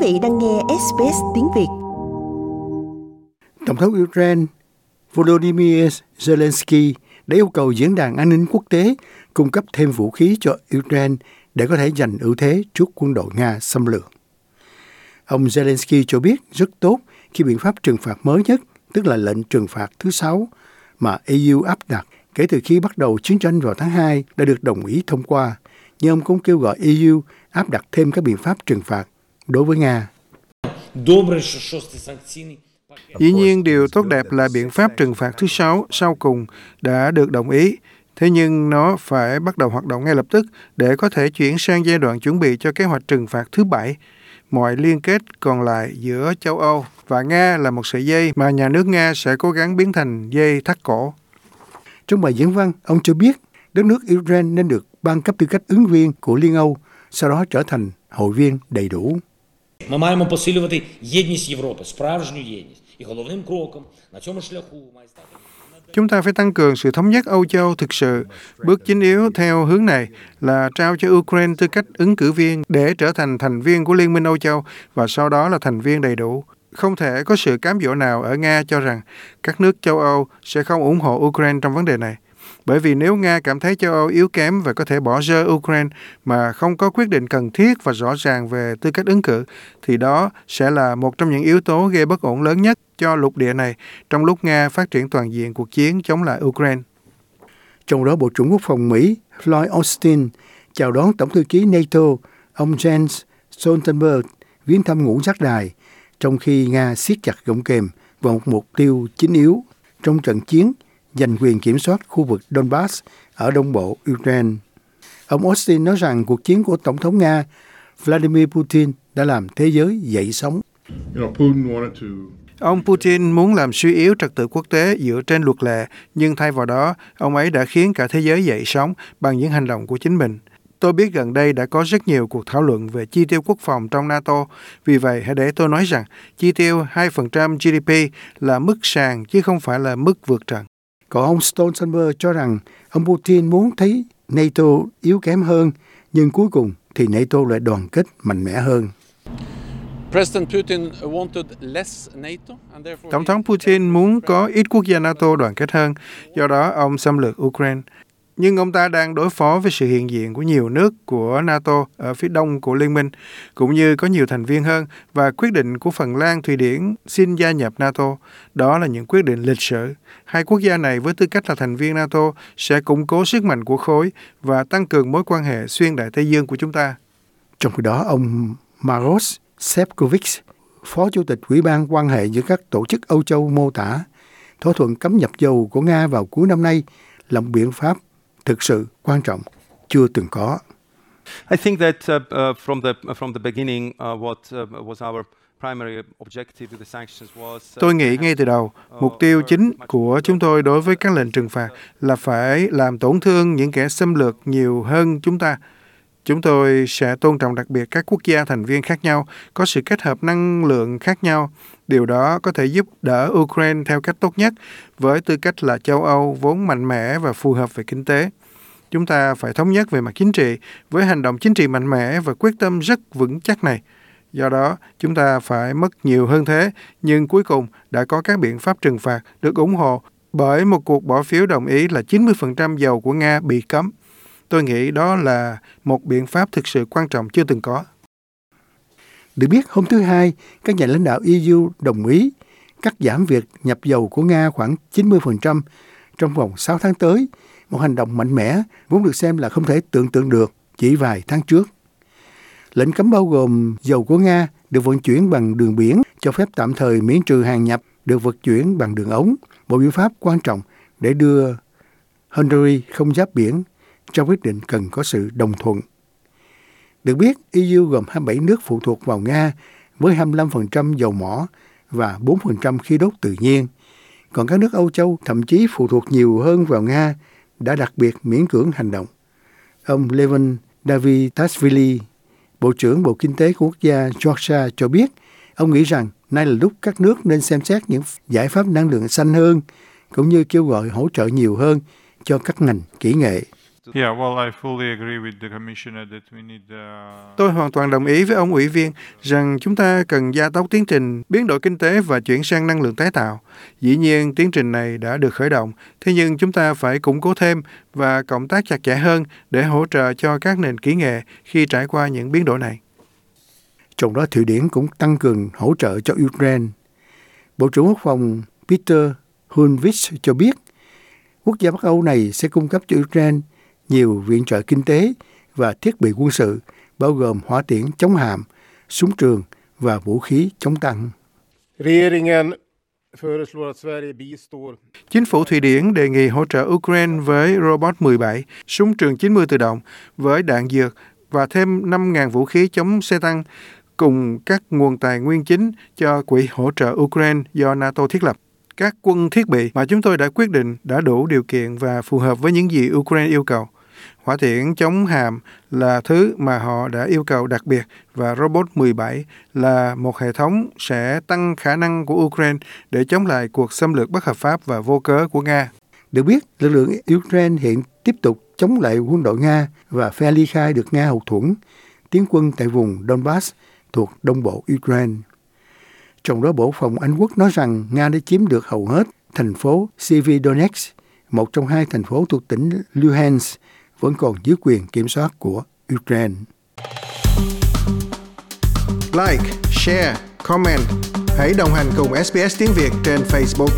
vị đang nghe SBS tiếng Việt. Tổng thống Ukraine Volodymyr Zelensky đã yêu cầu diễn đàn an ninh quốc tế cung cấp thêm vũ khí cho Ukraine để có thể giành ưu thế trước quân đội Nga xâm lược. Ông Zelensky cho biết rất tốt khi biện pháp trừng phạt mới nhất, tức là lệnh trừng phạt thứ sáu mà EU áp đặt kể từ khi bắt đầu chiến tranh vào tháng 2 đã được đồng ý thông qua, nhưng ông cũng kêu gọi EU áp đặt thêm các biện pháp trừng phạt đối với Nga. Dĩ nhiên, điều tốt đẹp là biện pháp trừng phạt thứ sáu sau cùng đã được đồng ý. Thế nhưng nó phải bắt đầu hoạt động ngay lập tức để có thể chuyển sang giai đoạn chuẩn bị cho kế hoạch trừng phạt thứ bảy. Mọi liên kết còn lại giữa châu Âu và Nga là một sợi dây mà nhà nước Nga sẽ cố gắng biến thành dây thắt cổ. Trong bài diễn văn, ông cho biết đất nước Israel nên được ban cấp tư cách ứng viên của Liên Âu, sau đó trở thành hội viên đầy đủ. Ми маємо посилювати єдність Європи, справжню єдність. І головним кроком на цьому шляху має стати Chúng ta phải tăng cường sự thống nhất Âu Châu thực sự. Bước chính yếu theo hướng này là trao cho Ukraine tư cách ứng cử viên để trở thành thành viên của Liên minh Âu Châu và sau đó là thành viên đầy đủ. Không thể có sự cám dỗ nào ở Nga cho rằng các nước châu Âu sẽ không ủng hộ Ukraine trong vấn đề này. Bởi vì nếu Nga cảm thấy châu Âu yếu kém và có thể bỏ rơi Ukraine mà không có quyết định cần thiết và rõ ràng về tư cách ứng cử, thì đó sẽ là một trong những yếu tố gây bất ổn lớn nhất cho lục địa này trong lúc Nga phát triển toàn diện cuộc chiến chống lại Ukraine. Trong đó, Bộ trưởng Quốc phòng Mỹ Floyd Austin chào đón Tổng thư ký NATO ông Jens Stoltenberg viếng thăm ngũ giác đài, trong khi Nga siết chặt gọng kềm vào một mục tiêu chính yếu trong trận chiến giành quyền kiểm soát khu vực Donbass ở đông bộ Ukraine. Ông Austin nói rằng cuộc chiến của Tổng thống Nga Vladimir Putin đã làm thế giới dậy sóng. Ông Putin muốn làm suy yếu trật tự quốc tế dựa trên luật lệ, nhưng thay vào đó, ông ấy đã khiến cả thế giới dậy sóng bằng những hành động của chính mình. Tôi biết gần đây đã có rất nhiều cuộc thảo luận về chi tiêu quốc phòng trong NATO. Vì vậy, hãy để tôi nói rằng chi tiêu 2% GDP là mức sàn chứ không phải là mức vượt trần. Còn ông Stoltenberg cho rằng ông Putin muốn thấy NATO yếu kém hơn, nhưng cuối cùng thì NATO lại đoàn kết mạnh mẽ hơn. Tổng thống Putin muốn có ít quốc gia NATO đoàn kết hơn, do đó ông xâm lược Ukraine. Nhưng ông ta đang đối phó với sự hiện diện của nhiều nước của NATO ở phía đông của Liên minh, cũng như có nhiều thành viên hơn và quyết định của Phần Lan, Thụy Điển xin gia nhập NATO. Đó là những quyết định lịch sử. Hai quốc gia này với tư cách là thành viên NATO sẽ củng cố sức mạnh của khối và tăng cường mối quan hệ xuyên đại Tây Dương của chúng ta. Trong khi đó, ông Maros Sefcovic, Phó Chủ tịch Ủy ban quan hệ giữa các tổ chức Âu Châu mô tả, thỏa thuận cấm nhập dầu của Nga vào cuối năm nay là một biện pháp thực sự quan trọng chưa từng có. I think that uh, uh, from the from the beginning uh, what uh, was our Tôi nghĩ ngay từ đầu, mục tiêu chính của chúng tôi đối với các lệnh trừng phạt là phải làm tổn thương những kẻ xâm lược nhiều hơn chúng ta. Chúng tôi sẽ tôn trọng đặc biệt các quốc gia thành viên khác nhau, có sự kết hợp năng lượng khác nhau. Điều đó có thể giúp đỡ Ukraine theo cách tốt nhất, với tư cách là châu Âu vốn mạnh mẽ và phù hợp về kinh tế. Chúng ta phải thống nhất về mặt chính trị, với hành động chính trị mạnh mẽ và quyết tâm rất vững chắc này. Do đó, chúng ta phải mất nhiều hơn thế, nhưng cuối cùng đã có các biện pháp trừng phạt được ủng hộ bởi một cuộc bỏ phiếu đồng ý là 90% dầu của Nga bị cấm. Tôi nghĩ đó là một biện pháp thực sự quan trọng chưa từng có. Được biết, hôm thứ Hai, các nhà lãnh đạo EU đồng ý cắt giảm việc nhập dầu của Nga khoảng 90% trong vòng 6 tháng tới, một hành động mạnh mẽ vốn được xem là không thể tưởng tượng được chỉ vài tháng trước. Lệnh cấm bao gồm dầu của Nga được vận chuyển bằng đường biển, cho phép tạm thời miễn trừ hàng nhập được vận chuyển bằng đường ống, một biện pháp quan trọng để đưa Hungary không giáp biển trong quyết định cần có sự đồng thuận. Được biết, EU gồm 27 nước phụ thuộc vào Nga với 25% dầu mỏ và 4% khí đốt tự nhiên. Còn các nước Âu Châu thậm chí phụ thuộc nhiều hơn vào Nga đã đặc biệt miễn cưỡng hành động. Ông Levin Davitasvili, Bộ trưởng Bộ Kinh tế của quốc gia Georgia cho biết, ông nghĩ rằng nay là lúc các nước nên xem xét những giải pháp năng lượng xanh hơn, cũng như kêu gọi hỗ trợ nhiều hơn cho các ngành kỹ nghệ. Yeah, well, I fully agree with the commissioner that we need uh, Tôi hoàn toàn đồng ý với ông ủy viên rằng chúng ta cần gia tốc tiến trình biến đổi kinh tế và chuyển sang năng lượng tái tạo. Dĩ nhiên, tiến trình này đã được khởi động, thế nhưng chúng ta phải củng cố thêm và cộng tác chặt chẽ hơn để hỗ trợ cho các nền kỹ nghệ khi trải qua những biến đổi này. Trong đó Thụy Điển cũng tăng cường hỗ trợ cho Ukraine. Bộ trưởng Quốc phòng Peter Hulvich cho biết quốc gia Bắc Âu này sẽ cung cấp cho Ukraine nhiều viện trợ kinh tế và thiết bị quân sự, bao gồm hỏa tiễn chống hạm, súng trường và vũ khí chống tăng. Chính phủ Thụy Điển đề nghị hỗ trợ Ukraine với robot 17, súng trường 90 tự động với đạn dược và thêm 5.000 vũ khí chống xe tăng cùng các nguồn tài nguyên chính cho quỹ hỗ trợ Ukraine do NATO thiết lập. Các quân thiết bị mà chúng tôi đã quyết định đã đủ điều kiện và phù hợp với những gì Ukraine yêu cầu. Hỏa tiễn chống hàm là thứ mà họ đã yêu cầu đặc biệt và Robot 17 là một hệ thống sẽ tăng khả năng của Ukraine để chống lại cuộc xâm lược bất hợp pháp và vô cớ của Nga. Được biết, lực lượng Ukraine hiện tiếp tục chống lại quân đội Nga và phe ly khai được Nga hậu thuẫn, tiến quân tại vùng Donbass thuộc đông bộ Ukraine. Trong đó Bộ Phòng Anh Quốc nói rằng Nga đã chiếm được hầu hết thành phố Severodonetsk, một trong hai thành phố thuộc tỉnh Luhansk, vẫn còn dưới quyền kiểm soát của Ukraine. Like, share, comment. Hãy đồng hành cùng SBS tiếng Việt trên Facebook.